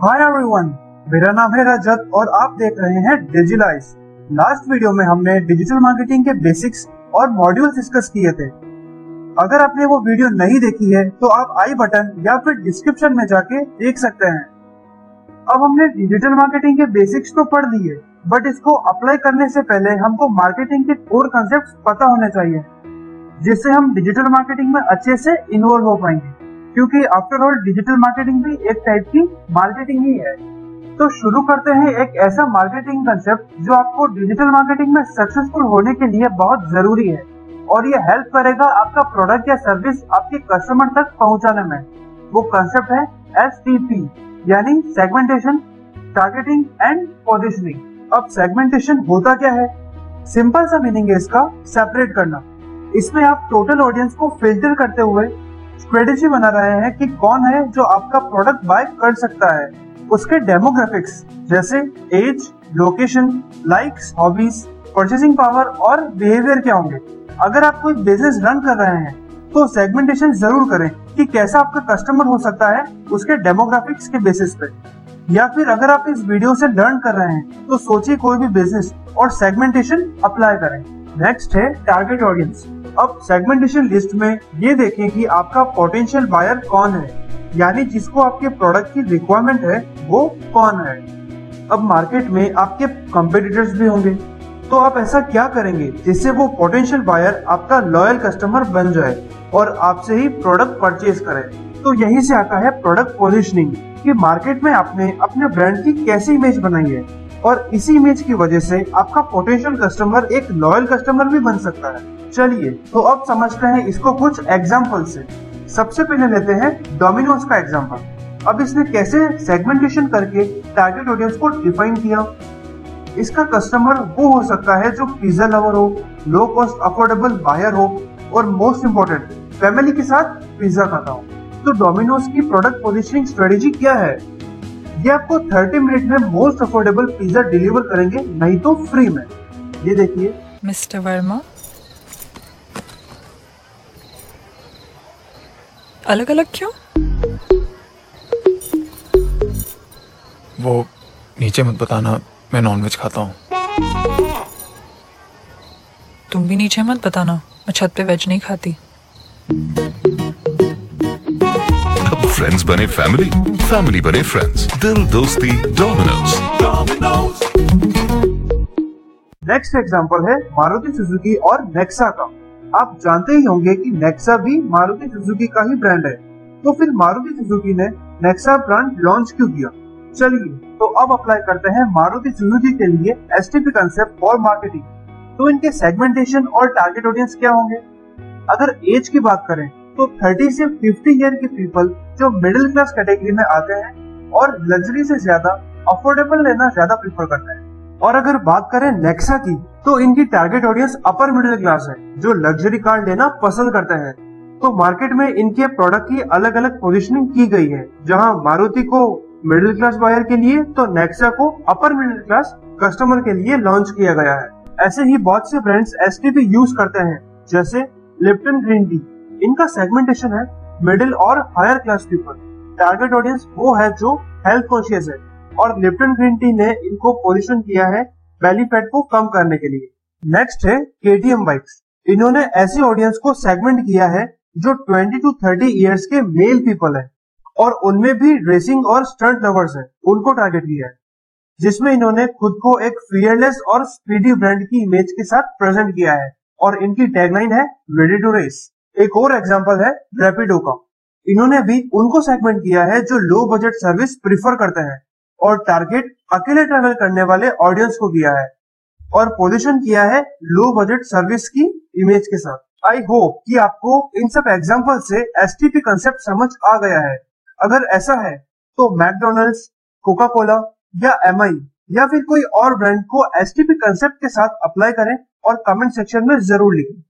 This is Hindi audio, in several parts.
हाय एवरीवन मेरा नाम है रजत और आप देख रहे हैं डिजिलाइज लास्ट वीडियो में हमने डिजिटल मार्केटिंग के बेसिक्स और मॉड्यूल्स डिस्कस किए थे। अगर आपने वो वीडियो नहीं देखी है तो आप आई बटन या फिर डिस्क्रिप्शन में जाके देख सकते हैं। अब हमने डिजिटल मार्केटिंग के बेसिक्स तो पढ़ लिए बट इसको अप्लाई करने से पहले हमको मार्केटिंग के कोर कंसेप्ट पता होने चाहिए, जिससे हम डिजिटल मार्केटिंग में अच्छे से इन्वॉल्व हो पाएँगे। क्योंकि आफ्टर ऑल डिजिटल मार्केटिंग भी एक टाइप की मार्केटिंग ही है। तो शुरू करते हैं एक ऐसा मार्केटिंग कंसेप्ट जो आपको डिजिटल मार्केटिंग में सक्सेसफुल होने के लिए बहुत ज़रूरी है और ये हेल्प करेगा आपका प्रोडक्ट या सर्विस आपके कस्टमर तक पहुँचाने में। वो कंसेप्ट है एसटीपी यानी सेगमेंटेशन टारगेटिंग एंड पोजिशनिंग अब सेगमेंटेशन होता क्या है? सिंपल सा मीनिंग है इसका सेपरेट करना। इसमें आप टोटल ऑडियंस को फ़िल्टर करते हुए स्ट्रेटेजी बना रहे हैं कि कौन है जो आपका प्रोडक्ट बाय कर सकता है। उसके डेमोग्राफिक्स जैसे age location likes hobbies purchasing power और बिहेवियर क्या होंगे। अगर आप कोई बिज़नेस रन कर रहे हैं तो सेगमेंटेशन ज़रूर करें कि कैसा आपका कस्टमर हो सकता है उसके डेमोग्राफिक्स के बेसिस पे। या फिर अगर आप इस वीडियो से लर्न कर रहे हैं तो सोचिए कोई भी बिज़नेस और सेगमेंटेशन अप्लाई करें। नेक्स्ट है टारगेट ऑडियंस अब सेगमेंटेशन लिस्ट में ये देखें कि आपका पोटेंशियल बायर कौन है। यानी जिसको आपके प्रोडक्ट की रिक्वायरमेंट है, वो कौन है? अब मार्केट में आपके कंपेटिटर्स भी होंगे। तो आप ऐसा क्या करेंगे जिससे वो पोटेंशियल बायर आपका लॉयल कस्टमर बन जाए और आपसे ही प्रोडक्ट परचेज करे? तो यही से आता है प्रोडक्ट पोजिशनिंग कि मार्केट में आपने अपने ब्रांड की कैसी इमेज बनाई है और इसी इमेज की वजह से आपका पोटेंशियल कस्टमर एक लॉयल कस्टमर भी बन सकता है। चलिए तो अब समझते हैं इसको कुछ एग्ज़ाम्पल से। सबसे पहले लेते हैं डोमिनोज का एग्ज़ाम्पल अब इसने कैसे सेगमेंटेशन करके टारगेट ऑडियंस को डिफाइन किया? इसका कस्टमर वो हो सकता है जो पिज्जा लवर हो लो कॉस्ट अफोर्डेबल बायर हो और मोस्ट इम्पोर्टेंट फैमिली के साथ पिज्जा खाता हो। तो डोमिनोज की प्रोडक्ट पोजिशनिंग स्ट्रेटेजी क्या है? ये आपको 30 मिनट में मोस्ट अफोर्डेबल पिज्जा डिलीवर करेंगे, नहीं तो फ्री में। ये देखिए। मिस्टर वर्मा अलग अलग क्यों? वो नीचे मत बताना मैं नॉनवेज खाता हूँ। तुम भी नीचे मत बताना मैं छत पे वेज नहीं खाती। अब फ्रेंड्स बने फैमिली फैमिली बने फ्रेंड्स दिल दोस्ती डोमिनोज नेक्स्ट एग्जांपल है मारुति सुजुकी और नेक्सा का। आप जानते ही होंगे कि नेक्सा भी मारुति सुजुकी का ही ब्रांड है। तो फिर मारुति सुजुकी ने नेक्सा ब्रांड लॉन्च क्यों किया? चलिए तो अब अप्लाई करते हैं मारुति सुजुकी के लिए एस कंसेप्ट और मार्केटिंग तो इनके सेगमेंटेशन और टारगेट ऑडियंस क्या होंगे? अगर एज की बात करें तो 30 से 50 ईयर के पीपल जो मिडिल क्लास कैटेगरी में आते हैं और लग्जरी से ज़्यादा अफोर्डेबल लेना ज़्यादा प्रीफर करते हैं। और अगर बात करें नेक्सा की तो इनकी target audience upper middle class है, जो लग्जरी कार लेना पसंद करते हैं। तो मार्केट में इनके प्रोडक्ट की अलग अलग पोजीशनिंग की गई है, जहाँ मारुति को मिडिल क्लास बायर के लिए तो नेक्सा को अपर मिडिल क्लास कस्टमर के लिए लॉन्च किया गया है। ऐसे ही बहुत से ब्रांड्स एस यूज़ करते हैं, जैसे लिप्टन ग्रीन टी इनका सेगमेंटेशन है मिडिल और higher class people target audience वो है जो हेल्थ कॉन्शियस है। और लिप्टन ग्रीन टी ने इनको पोजिशन किया है बेली फैट को कम करने के लिए। नेक्स्ट है केटीएम बाइक्स इन्होंने ऐसी ऑडियंस को सेगमेंट किया है जो 20 टू 30 इयर्स के मेल पीपल है और उनमें भी रेसिंग और स्टंट लवर्स है। उनको टारगेट किया है। जिसमें इन्होंने खुद को एक फियरलेस और स्पीडी ब्रांड की इमेज के साथ प्रेजेंट किया है और इनकी टैगलाइन है रेडी टू रेस एक और एग्ज़ाम्पल है रेपिडो का। इन्होंने भी उनको सेगमेंट किया है जो लो बजट सर्विस प्रिफर करते हैं। और टारगेट अकेले ट्रेवल करने वाले ऑडियंस को किया है और पोजिशन किया है लो बजट सर्विस की इमेज के साथ। आई होप कि आपको इन सब एग्ज़ाम्पल से एस टी पी कंसेप्ट समझ आ गया है। अगर ऐसा है तो मैकडोनल्ड्स कोका कोला या एम आई या फिर कोई और ब्रांड को एस टी पी कंसेप्ट के साथ अप्लाई करें और कमेंट सेक्शन में ज़रूर लिखें।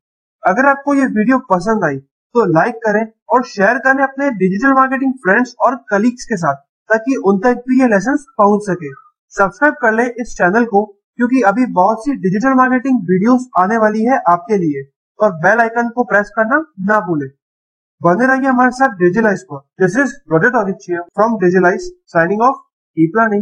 अगर आपको ये वीडियो पसंद आई तो लाइक करें और शेयर करें अपने डिजिटल मार्केटिंग फ्रेंड्स और कलीग्स के साथ। ताकि उन तक भी ये लेसन पहुँच सके। सब्सक्राइब कर ले इस चैनल को, क्योंकि अभी बहुत सी डिजिटल मार्केटिंग वीडियोस आने वाली है आपके लिए, और बेल आइकन को प्रेस करना ना भूले। बने रहिए हमारे साथ डिजिलाइज पर। This is project Aditya from Digilize signing off e learning